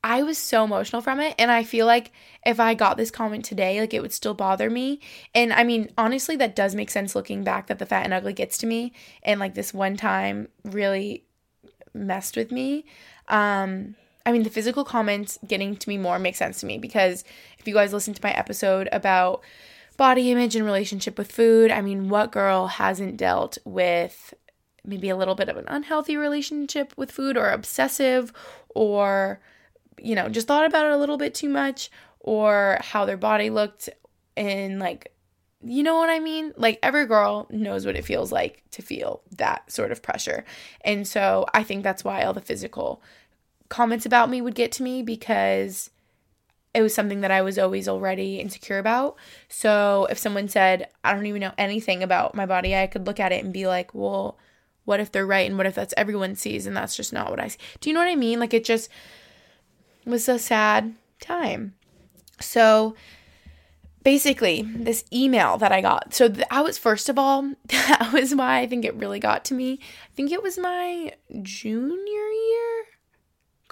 I was so emotional from it. And I feel like if I got this comment today, like it would still bother me. And I mean, honestly, that does make sense looking back that the fat and ugly gets to me. And like this one time really messed with me. Um, I mean, the physical comments getting to me more makes sense to me because if you guys listen to my episode about body image and relationship with food, I mean, what girl hasn't dealt with maybe a little bit of an unhealthy relationship with food or obsessive or, you know, just thought about it a little bit too much or how their body looked and like, you know what I mean? Like every girl knows what it feels like to feel that sort of pressure. And so I think that's why all the physical comments about me would get to me because it was something that I was always already insecure about. So if someone said, I don't even know anything about my body, I could look at it and be like, well, what if they're right? And what if that's everyone sees and that's just not what I see? Do you know what I mean? Like it just was a sad time. So basically, this email that I got. So I was, first of all, (laughs) that was why I think it really got to me. I think it was my junior year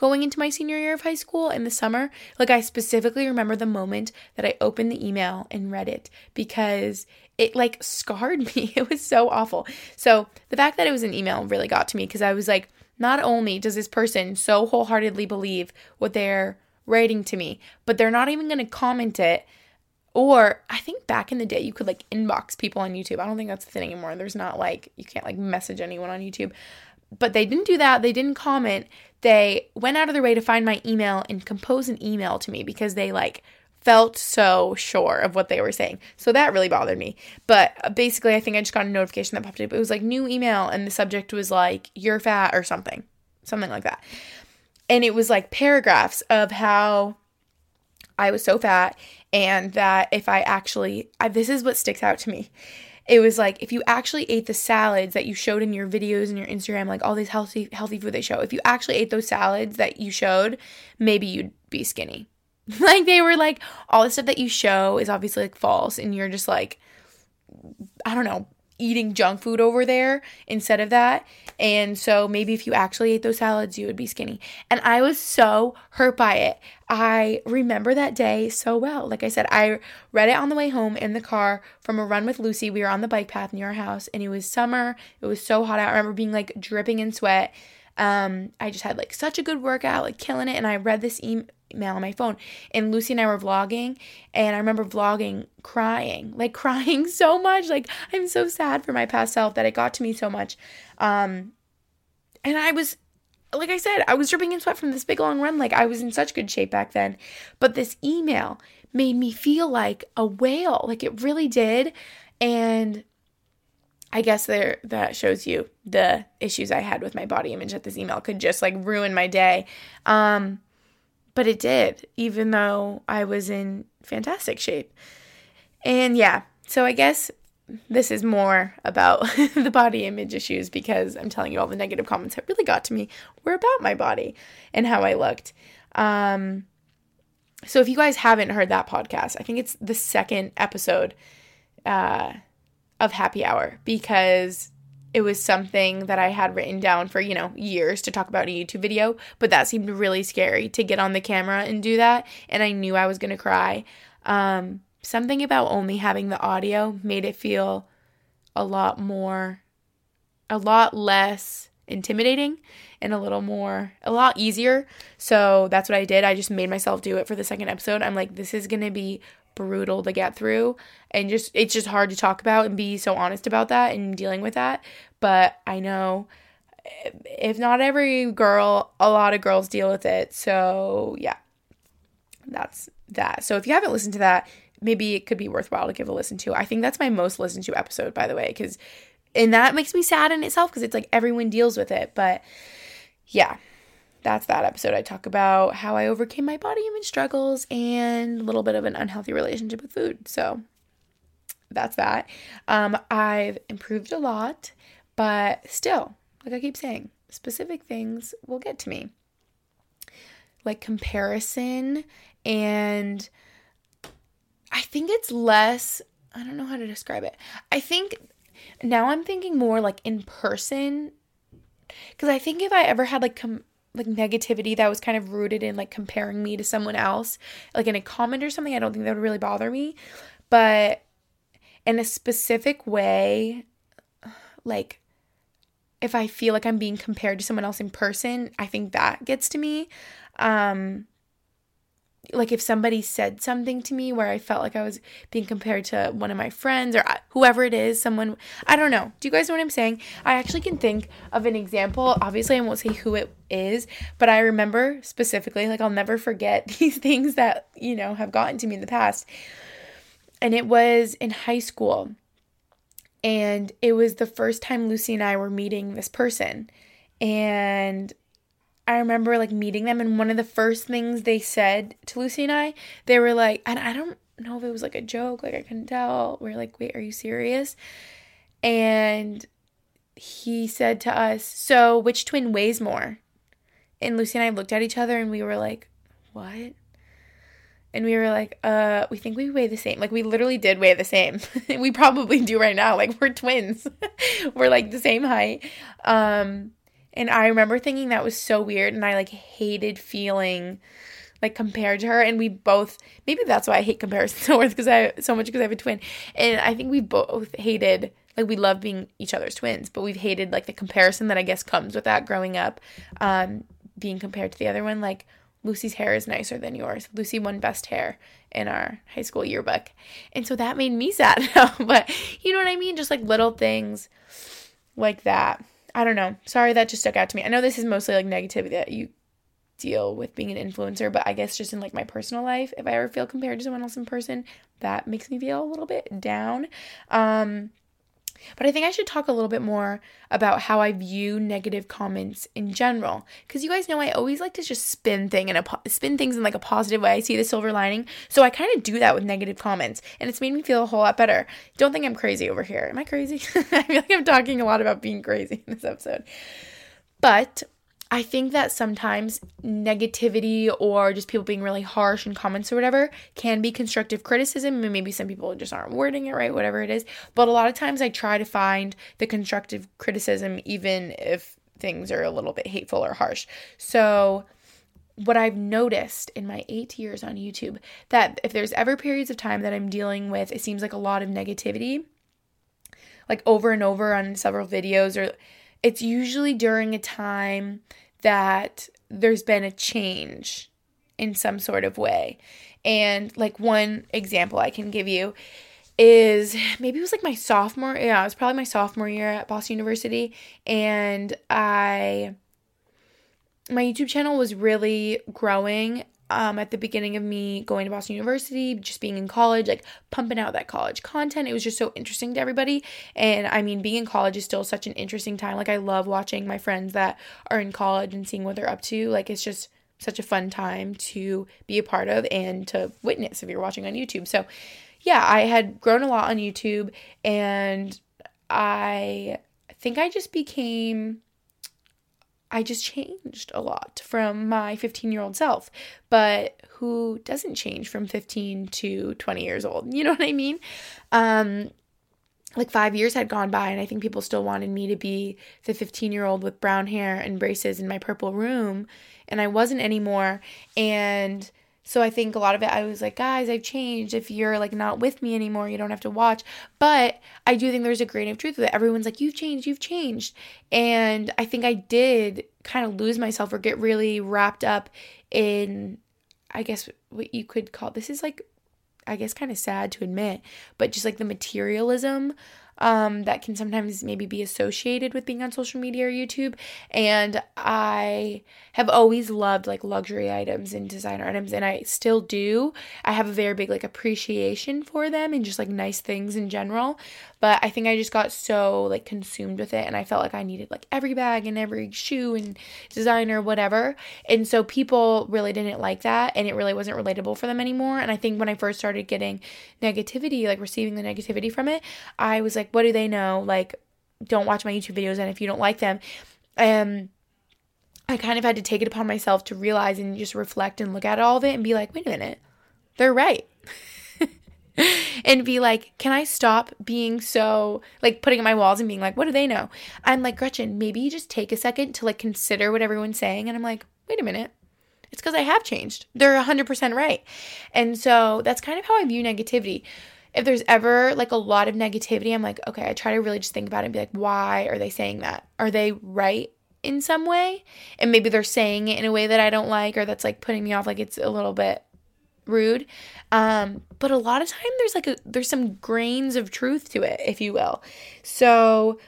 going into my senior year of high school in the summer, like I specifically remember the moment that I opened the email and read it because it like scarred (laughs) me. It was so awful. So the fact that it was an email really got to me because I was like, not only does this person so wholeheartedly believe what they're writing to me, but they're not even going to comment it. Or I think back in the day, you could like inbox people on YouTube. I don't think that's the thing anymore. There's not like, you can't like message anyone on YouTube. But they didn't do that. They didn't comment they went out of their way to find my email and compose an email to me because they like felt so sure of what they were saying. So that really bothered me. But uh, basically, I think I just got a notification that popped up. It was like new email, and the subject was like, you're fat or something, something like that. And it was like paragraphs of how I was so fat and that if I actually, I, this is what sticks out to me it was like if you actually ate the salads that you showed in your videos and your Instagram, like all these healthy healthy food they show, if you actually ate those salads that you showed, maybe you'd be skinny. (laughs) like they were like all the stuff that you show is obviously like false and you're just like I don't know, eating junk food over there instead of that. And so maybe if you actually ate those salads, you would be skinny. And I was so hurt by it. I remember that day so well. Like I said, I read it on the way home in the car from a run with Lucy. We were on the bike path near our house and it was summer. It was so hot. I remember being like dripping in sweat. Um, I just had like such a good workout, like killing it. And I read this email email on my phone. And Lucy and I were vlogging, and I remember vlogging crying, like (laughs) crying so much. Like, I'm so sad for my past self that it got to me so much. Um, and I was like I said, I was dripping in sweat from this big long run. Like I was in such good shape back then. But this email made me feel like a whale. Like it really did. And I guess there that shows you the issues I had with my body image that this email could just like ruin my day. Um but it did, even though I was in fantastic shape. And yeah, so I guess this is more about (laughs) the body image issues because I'm telling you all the negative comments that really got to me were about my body and how I looked. Um, so if you guys haven't heard that podcast, I think it's the second episode uh, of Happy Hour because it was something that I had written down for, you know, years to talk about in a YouTube video, but that seemed really scary to get on the camera and do that. And I knew I was going to cry. Um, something about only having the audio made it feel a lot more, a lot less intimidating and a little more, a lot easier. So that's what I did. I just made myself do it for the second episode. I'm like, this is going to be brutal to get through and just it's just hard to talk about and be so honest about that and dealing with that but i know if not every girl a lot of girls deal with it so yeah that's that so if you haven't listened to that maybe it could be worthwhile to give a listen to. I think that's my most listened to episode, by the way, because and that makes me sad in itself because it's like everyone deals with it. But yeah, that's that episode. I talk about how I overcame my body image struggles and a little bit of an unhealthy relationship with food. So that's that. Um, I've improved a lot, but still, like I keep saying, specific things will get to me. Like comparison and I think it's less, I don't know how to describe it. I think now I'm thinking more like in person because I think if I ever had like com- like negativity that was kind of rooted in like comparing me to someone else, like in a comment or something, I don't think that would really bother me. But in a specific way, like if I feel like I'm being compared to someone else in person, I think that gets to me. Um like if somebody said something to me where I felt like I was being compared to one of my friends or uh, whoever it is, someone I don't know. Do you guys know what I'm saying? I actually can think of an example. Obviously, I won't say who it is, but I remember specifically like I'll never forget (laughs) these things that, you know, have gotten to me in the past. And it was in high school. And it was the first time Lucy and I were meeting this person. And I remember like meeting them, and one of the first things they said to Lucy and I, they were like, and I don't know if it was like a joke, like I couldn't tell. We are like, wait, are you serious? And he said to us, So which twin weighs more? And Lucy and I looked at each other and we were like, What? And we were like, uh, we think we weigh the same. Like we literally did weigh the same. (laughs) we probably do right now. Like we're twins. (laughs) we're like the same height. Um and I remember thinking that was so weird and I like hated feeling like compared to her and we both maybe that's why I hate comparison (laughs) so much because I so much because I have a twin. And I think we both hated like we love being each other's twins, but we've hated like the comparison that I guess comes with that growing up um being compared to the other one like Lucy's hair is nicer than yours. Lucy won best hair in our high school yearbook. And so that made me (laughs) sad. (laughs) but you know what I mean? Just like little things like that. I don't know. Sorry, that just stuck out to me. I know this is mostly like negativity that you deal with being an influencer, but I guess just in like my personal life, if I ever feel compared to someone else in person, that makes me feel a little bit down. Um, but I think I should talk a little bit more about how I view negative comments in general, because you guys know I always like to just spin thing in a po- spin things in like a positive way. I see the silver lining, so I kind of do that with negative comments, and it's made me feel a whole lot better. Don't think I'm crazy over here. Am I crazy? (laughs) I feel like I'm talking a lot about being crazy in this episode, but I think that sometimes negativity or just people being really harsh in comments or whatever can be constructive criticism. And maybe some people just aren't wording it right, whatever it is. But a lot of times I try to find the constructive criticism, even if things are a little bit hateful or harsh. So, what I've noticed in my eight years on YouTube that if there's ever periods of time that I'm dealing with, it seems like a lot of negativity, like over and over on several videos or it's usually during a time that there's been a change in some sort of way. And like one example I can give you is maybe it was like my sophomore, yeah, it was probably my sophomore year at Boston University and I my YouTube channel was really growing um, at the beginning of me going to Boston University, just being in college, like pumping out that college content. It was just so interesting to everybody. And I mean, being in college is still such an interesting time. Like, I love watching my friends that are in college and seeing what they're up to. Like, it's just such a fun time to be a part of and to witness if you're watching on YouTube. So, yeah, I had grown a lot on YouTube and I think I just became I just changed a lot from my 15 year old self. But who doesn't change from 15 to 20 years old? You know what I mean? Um, like five years had gone by, and I think people still wanted me to be the 15 year old with brown hair and braces in my purple room, and I wasn't anymore. And so I think a lot of it, I was like, guys, I've changed. If you're like not with me anymore, you don't have to watch. But I do think there's a grain of truth with it. Everyone's like, you've changed, you've changed. And I think I did kind of lose myself or get really wrapped up in, I guess, what you could call this is like, I guess, kind of sad to admit, but just like the materialism um, that can sometimes maybe be associated with being on social media or YouTube. And I have always loved like luxury items and designer items, and I still do. I have a very big like appreciation for them and just like nice things in general. But I think I just got so like consumed with it, and I felt like I needed like every bag and every shoe and designer, whatever. And so people really didn't like that, and it really wasn't relatable for them anymore. And I think when I first started getting negativity, like receiving the negativity from it, I was like, what do they know? Like, don't watch my YouTube videos, and if you don't like them, um, I kind of had to take it upon myself to realize and just reflect and look at all of it and be like, wait a minute, they're right. (laughs) and be like, can I stop being so like putting up my walls and being like, what do they know? I'm like, Gretchen, maybe you just take a second to like consider what everyone's saying. And I'm like, wait a minute. It's because I have changed. They're 100% right. And so that's kind of how I view negativity if there's ever like a lot of negativity, I'm like, okay, I try to really just think about it and be like, why are they saying that? Are they right in some way? And maybe they're saying it in a way that I don't like or that's like putting me off, like it's a little bit rude. Um, but a lot of time there's like a there's some grains of truth to it, if you will. So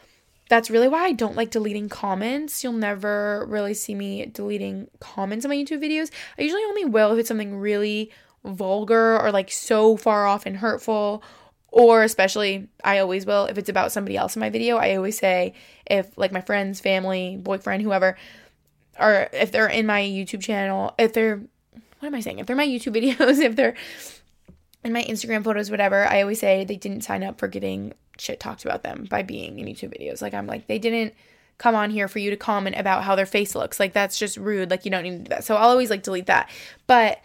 that's really why I don't like deleting comments. You'll never really see me deleting comments on my YouTube videos. I usually only will if it's something really vulgar or like so far off and hurtful or especially I always will if it's about somebody else in my video I always say if like my friends family boyfriend whoever or if they're in my YouTube channel if they're what am I saying if they're my YouTube (laughs) videos if they're in my Instagram photos whatever I always say they didn't sign up for getting shit talked about them by being in YouTube videos like I'm like they didn't come on here for you to comment about how their face looks like that's just rude like you don't need to do that so I'll always like delete that but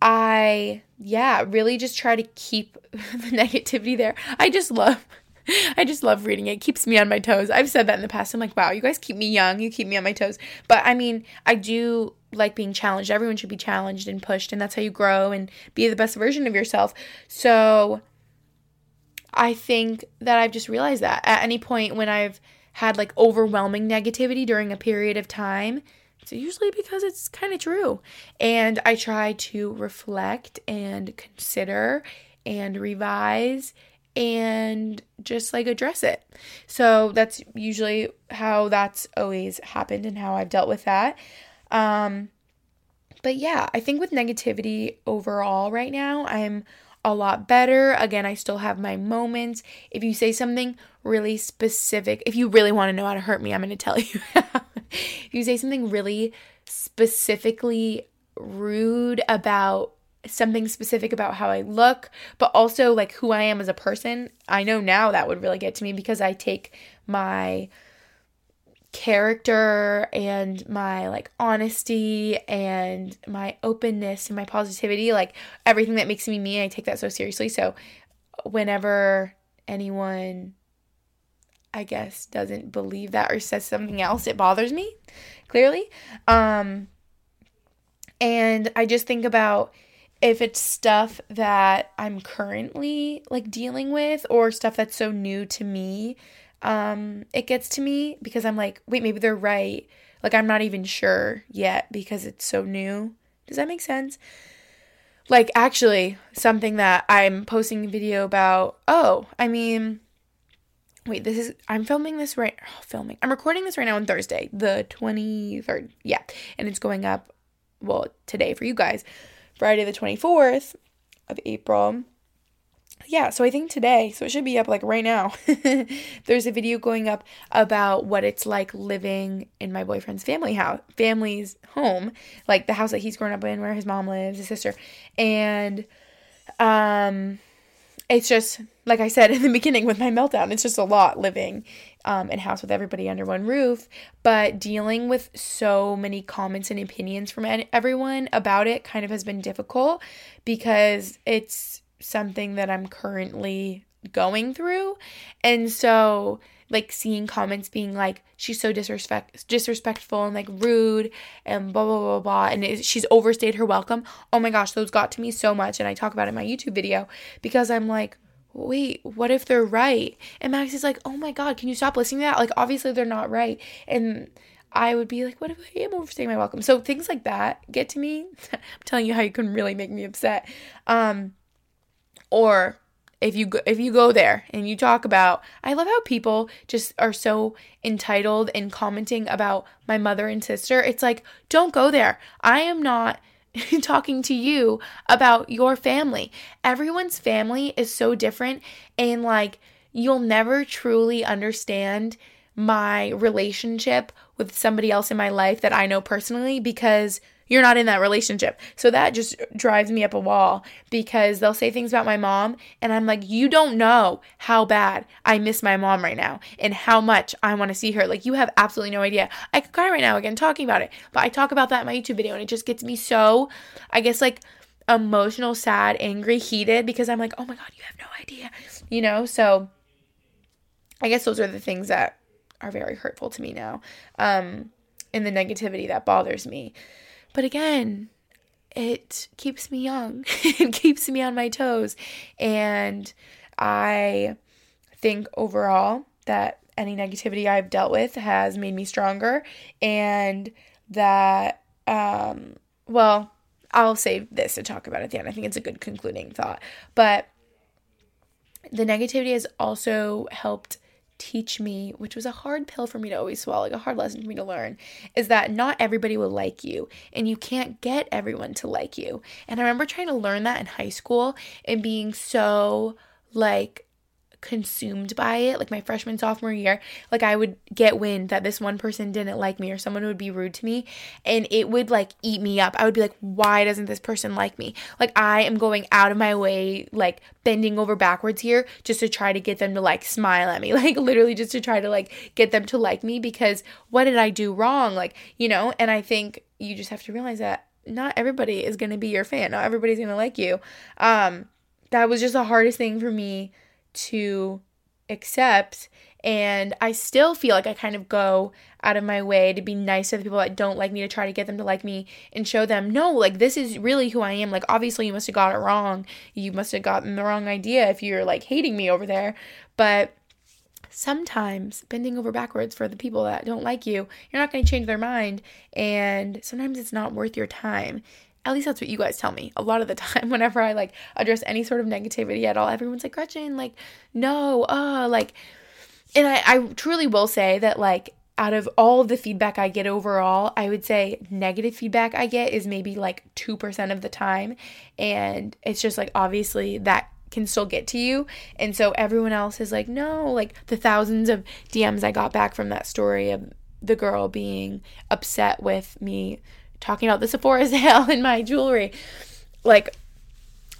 I, yeah, really just try to keep (laughs) the negativity there. I just love. (laughs) I just love reading it. it. keeps me on my toes. I've said that in the past. I'm like, wow, you guys keep me young. You keep me on my toes. But I mean, I do like being challenged. Everyone should be challenged and pushed, and that's how you grow and be the best version of yourself. So I think that I've just realized that at any point when I've had like overwhelming negativity during a period of time, it's usually because it's kind of true. And I try to reflect and consider and revise and just like address it. So that's usually how that's always happened and how I've dealt with that. Um but yeah, I think with negativity overall right now, I'm a lot better. Again, I still have my moments. If you say something really specific, if you really want to know how to hurt me, I'm going to tell (laughs) you. if you say something really specifically rude about something specific about how I look, but also like who I am as a person, I know now that would really get to me because I take my character and my like honesty and my openness and my positivity, like everything that makes me me, I take that so seriously. So whenever anyone I guess doesn't believe that or says something else, it bothers me clearly. Um and I just think about if it's stuff that I'm currently like dealing with or stuff that's so new to me um, it gets to me because I'm like, wait, maybe they're right. Like, I'm not even sure yet because it's so new. Does that make sense? Like, actually, something that I'm posting a video about, oh, I mean, wait, this is I'm filming this right oh, filming. I'm recording this right now on Thursday, the 23rd. Yeah. And it's going up well, today for you guys, Friday the 24th of April. Yeah, so I think today, so it should be up like right now. (laughs) There's a video going up about what it's like living in my boyfriend's family house, family's home, like the house that he's grown up in where his mom lives, his sister. And um it's just like I said (laughs) in the beginning with my meltdown, it's just a lot living um, in house with everybody under one roof. But dealing with so many comments and opinions from everyone about it kind of has been difficult because it's something that I'm currently going through. And so like seeing comments being like she's so disrespect disrespectful and like rude and blah blah blah blah and it, she's overstayed her welcome. Oh my gosh, those got to me so much and I talk about it in my YouTube video because I'm like wait, what if they're right? And Max is like, oh my God, can you stop listening to that? Like, obviously they're not right. And I would be like, what if I am overstaying my welcome? So things like that get to me. (laughs) I'm telling you how you can really make me upset. Um, or if you go, if you go there and you talk about I love how people just are so entitled in commenting about my mother and sister. It's like don't go there. I am not (laughs) talking to you about your family. Everyone's family is so different and like you'll never truly understand my relationship with somebody else in my life that I know personally because you're not in that relationship. So that just drives me up a wall because they'll say things about my mom, and I'm like, you don't know how bad I miss my mom right now and how much I want to see her. Like, you have absolutely no idea. I could cry right now again talking about it, but I talk about that in my YouTube video, and it just gets me so, I guess, like, emotional, sad, angry, heated because I'm like, oh my God, you have no idea, you know? So I guess those are the things that are very hurtful to me now. Um, and the negativity that bothers me. But again, it keeps me young. (laughs) it keeps me on my toes. And I think overall that any negativity I've dealt with has made me stronger and that um well, I'll save this to talk about at the end. I think it's a good concluding thought. But the negativity has also helped teach me, which was a hard pill for me to always swallow, like a hard lesson for me to learn, is that not everybody will like you and you can't get everyone to like you. And I remember trying to learn that in high school and being so like consumed by it like my freshman sophomore year like i would get wind that this one person didn't like me or someone would be rude to me and it would like eat me up. I would be like why doesn't this person like me? Like i am going out of my way like bending over backwards here just to try to get them to like smile at me (laughs) like literally just to try to like get them to like me because what did i do wrong? Like you know and i think you just have to realize that not everybody is going to be your fan. Not everybody's going to like you. Um that was just the hardest thing for me to accept and I still feel like I kind of go out of my way to be nice to the people that don't like me to try to get them to like me and show them, no, like this is really who I am. Like, obviously, you must have got it wrong. You must have gotten the wrong idea if you're like hating me over there. But sometimes bending over backwards for the people that don't like you, you're not going to change their mind. And sometimes it's not worth your time at least that's what you guys tell me a lot of the (laughs) time whenever I like address any sort of negativity at all. Everyone's like, Gretchen, like, no, uh, like, and I, I truly will say that, like, out of all the feedback I get overall, I would say negative feedback I get is maybe like 2% of the time. And it's just like, obviously, that can still get to you. And so everyone else is like, no, like the thousands of DMs I got back from that story of the girl being upset with me talking about the Sephora sale in my jewelry. Like,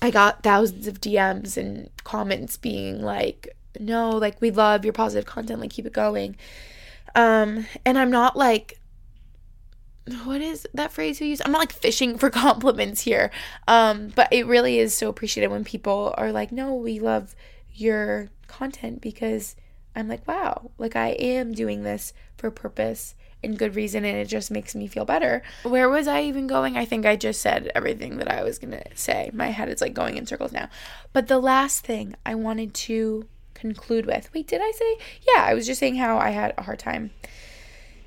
I got thousands of DMs and comments being like, no, like, we love your positive content, like, keep it going. Um, and I'm not like, what is that phrase you use? I'm not like fishing for (laughs) compliments here. Um, but it really is so appreciated when people are like, no, we love your content because I'm like, wow, like I am doing this for purpose good reason and it just makes me feel better. Where was I even going? I think I just said everything that I was going to say. My head is like going in circles now. But the last thing I wanted to conclude with. Wait, did I say? Yeah, I was just saying how I had a hard time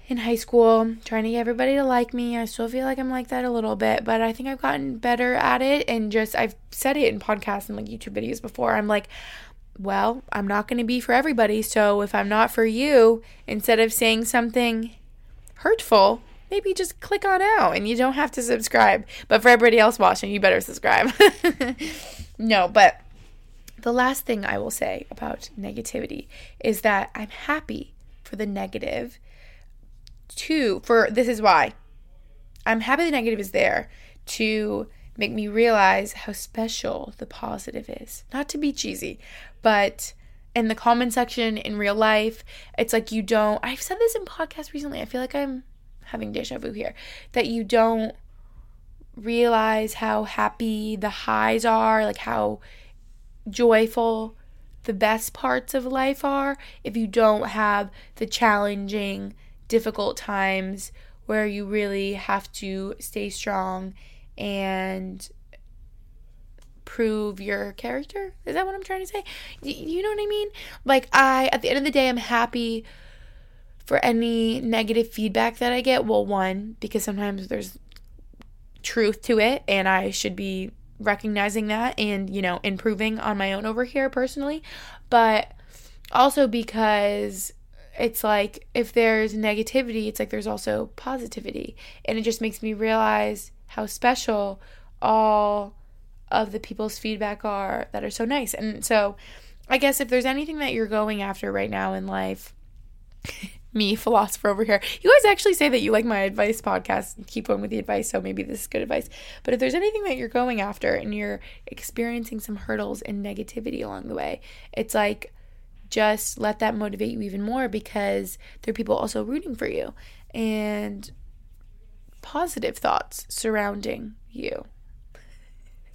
in high school trying to get everybody to like me. I still feel like I'm like that a little bit, but I think I've gotten better at it and just I've said it in podcasts and like YouTube videos before. I'm like well, I'm not going to be for everybody. So if I'm not for you, instead of saying something hurtful, maybe just click on out and you don't have to subscribe. But for everybody else watching, you better subscribe. (laughs) no, but the last thing I will say about negativity is that I'm happy for the negative. Two, for this is why I'm happy the negative is there to make me realize how special the positive is. Not to be cheesy, but in the comment section in real life, it's like you don't. I've said this in podcasts recently. I feel like I'm having deja vu here. That you don't realize how happy the highs are, like how joyful the best parts of life are if you don't have the challenging, difficult times where you really have to stay strong and prove your character. Is that what I'm trying to say? You know what I mean? Like, I, at the end of the day, I'm happy for any negative feedback that I get. Well, one, because sometimes there's truth to it and I should be recognizing that and, you know, improving on my own over here personally. But also because it's like if there's negativity, it's like there's also positivity. And it just makes me realize how special all of the people's feedback are that are so nice. And so I guess if there's anything that you're going after right now in life, (laughs) me, philosopher over here. You guys actually say that you like my advice podcast. Keep going with the advice, so maybe this is good advice. But if there's anything that you're going after and you're experiencing some hurdles and negativity along the way, it's like just let that motivate you even more because there are people also rooting for you and positive thoughts surrounding you.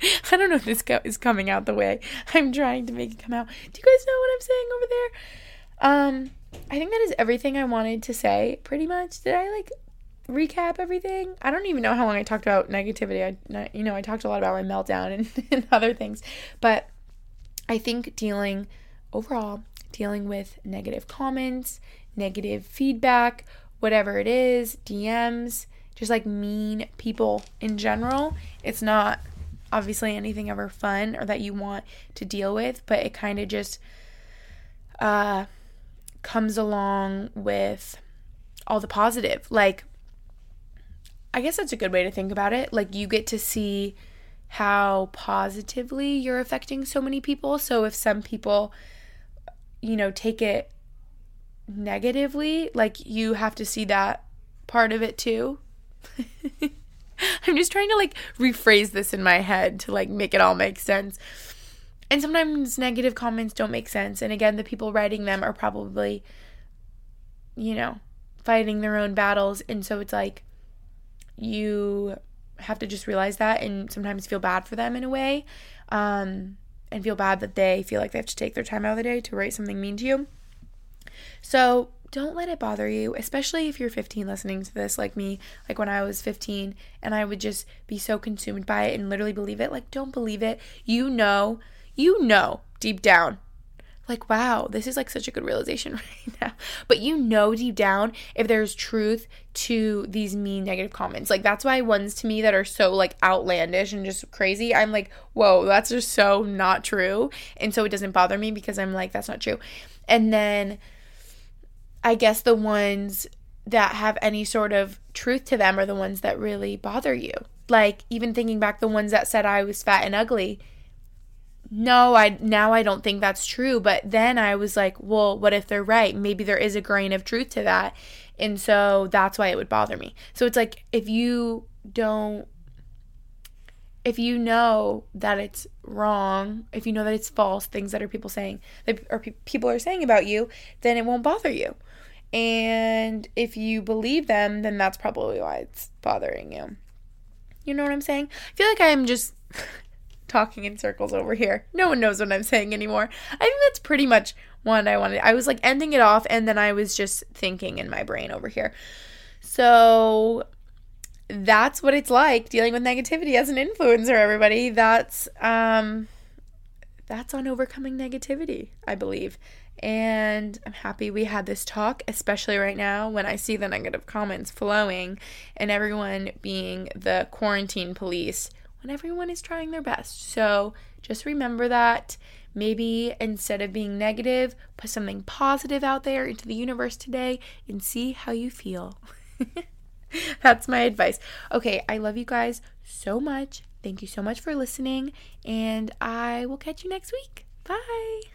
(laughs) I don't know if this is coming out the way I'm trying to make it come out. Do you guys know what I'm saying over there? Um, I think that is everything I wanted to say, pretty much. Did I like recap everything? I don't even know how long I talked about negativity. I, you know, I talked a lot about my meltdown and, (laughs) and other things, but I think dealing overall, dealing with negative comments, negative feedback, whatever it is, DMs, just like mean people in general, it's not obviously anything ever fun or that you want to deal with, but it kind of just uh comes along with all the positive. Like, I guess that's a good way to think about it. Like, you get to see how positively you're affecting so many people. So, if some people, you know, take it negatively, like, you have to see that part of it too. (laughs) (laughs) I'm just trying to like rephrase this in my head to like make it all make sense. And sometimes negative comments don't make sense. And again, the people writing them are probably, you know, fighting their own battles. And so it's like you have to just realize that and sometimes feel bad for them in a way. Um, and feel bad that they feel like they have to take their time out of the day to write something mean to you. So don't let it bother you, especially if you're 15 listening to this, like me, like when I was 15, and I would just be so consumed by it and literally believe it. Like, don't believe it. You know you know deep down like wow this is like such a good realization (laughs) right now but you know deep down if there's truth to these mean negative comments like that's why ones to me that are so like outlandish and just crazy i'm like whoa that's just so not true and so it doesn't bother me because i'm like that's not true and then i guess the ones that have any sort of truth to them are the ones that really bother you like even thinking back the ones that said i was fat and ugly no, I now I don't think that's true. But then I was like, well, what if they're right? Maybe there is a grain of truth to that. And so that's why it would bother me. So it's like if you don't if you know that it's wrong, if you know that it's false, things that are people saying that or pe- people are saying about you, then it won't bother you. And if you believe them, then that's probably why it's bothering you. You know what I'm saying? I feel like I'm just (laughs) talking in circles over here. No one knows what I'm saying anymore. I think that's pretty much what I wanted. I was like ending it off and then I was just thinking in my brain over here. So that's what it's like dealing with negativity as an influencer everybody. That's um that's on overcoming negativity, I believe. And I'm happy we had this talk, especially right now when I see the negative comments flowing and everyone being the quarantine police when everyone is trying their best. So just remember that. Maybe instead of being negative, put something positive out there into the universe today and see how you feel. (laughs) That's my advice. Okay, I love you guys so much. Thank you so much for listening, and I will catch you next week. Bye.